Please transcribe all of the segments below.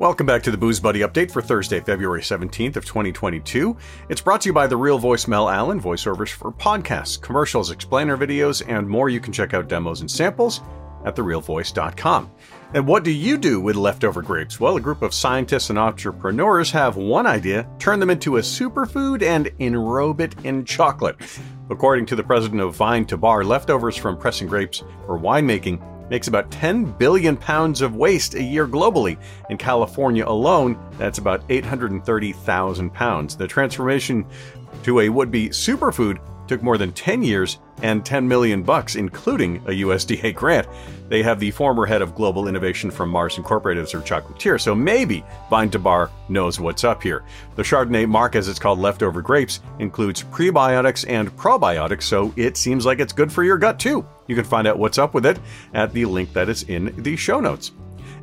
Welcome back to the Booze Buddy update for Thursday, February 17th of 2022. It's brought to you by the real voice Mel Allen, voiceovers for podcasts, commercials, explainer videos, and more. You can check out demos and samples at therealvoice.com. And what do you do with leftover grapes? Well, a group of scientists and entrepreneurs have one idea, turn them into a superfood and enrobe it in chocolate. According to the president of Vine to Bar, leftovers from pressing grapes for winemaking makes about 10 billion pounds of waste a year globally. In California alone, that's about 830,000 pounds. The transformation to a would-be superfood took more than 10 years and 10 million bucks including a USDA grant. They have the former head of global innovation from Mars Incorporated their chocolatier, so maybe Vine to Bar knows what's up here. The Chardonnay marc as it's called leftover grapes includes prebiotics and probiotics, so it seems like it's good for your gut too. You can find out what's up with it at the link that is in the show notes.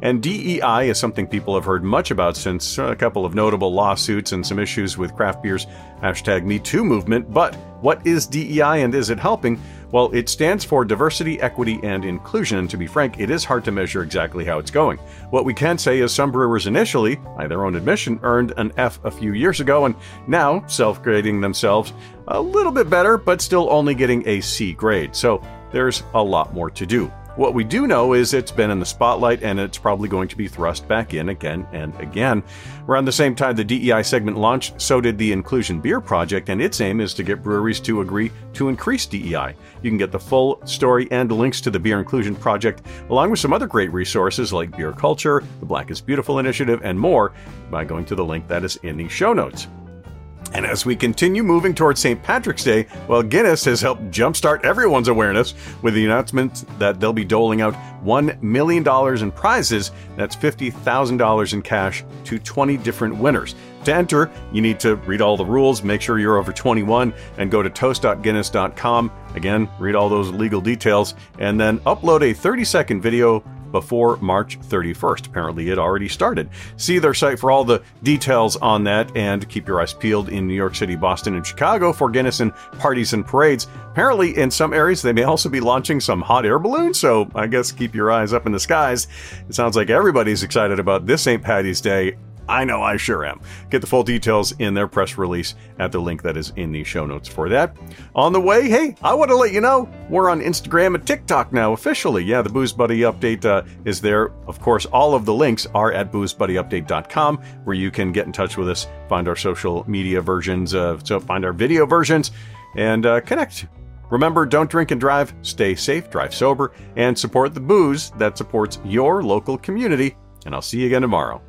And DEI is something people have heard much about since a couple of notable lawsuits and some issues with craft beer's hashtag MeToo movement. But what is DEI and is it helping? Well, it stands for diversity, equity, and inclusion, and to be frank, it is hard to measure exactly how it's going. What we can say is some brewers initially, by their own admission, earned an F a few years ago, and now self grading themselves a little bit better, but still only getting a C grade. So there's a lot more to do. What we do know is it's been in the spotlight and it's probably going to be thrust back in again and again. Around the same time the DEI segment launched, so did the Inclusion Beer Project, and its aim is to get breweries to agree to increase DEI. You can get the full story and links to the Beer Inclusion Project, along with some other great resources like Beer Kulture, the Black is Beautiful Initiative, and more by going to the link that is in the show notes. And as we continue moving towards St. Patrick's Day, well, Guinness has helped jumpstart everyone's awareness with the announcement that they'll be doling out $1 million in prizes. That's $50,000 in cash to 20 different winners. To enter, you need to read all the rules, make sure you're over 21, and go to toast.guinness.com. Again, read all those legal details, and then upload a 30 second video before March 31st. Apparently, it already started. See their site for all the details on that, and keep your eyes peeled in New York City, Boston, and Chicago for Guinness and parties and parades. Apparently, in some areas, they may also be launching some hot air balloons, so I guess keep your eyes up in the skies. It sounds like everybody's excited about this St. Patty's Day. I know I sure am. Get the full details in their press release at the link that is in the show notes for that. On the way, hey, I want to let you know we're on Instagram and TikTok now officially. Yeah, the Booze Buddy update uh, is there. Of course, all of the links are at boozebuddyupdate.com where you can get in touch with us, find our social media versions, uh, so find our video versions, and uh, connect. Remember, don't drink and drive, stay safe, drive sober, and support the booze that supports your local community. And I'll see you again tomorrow.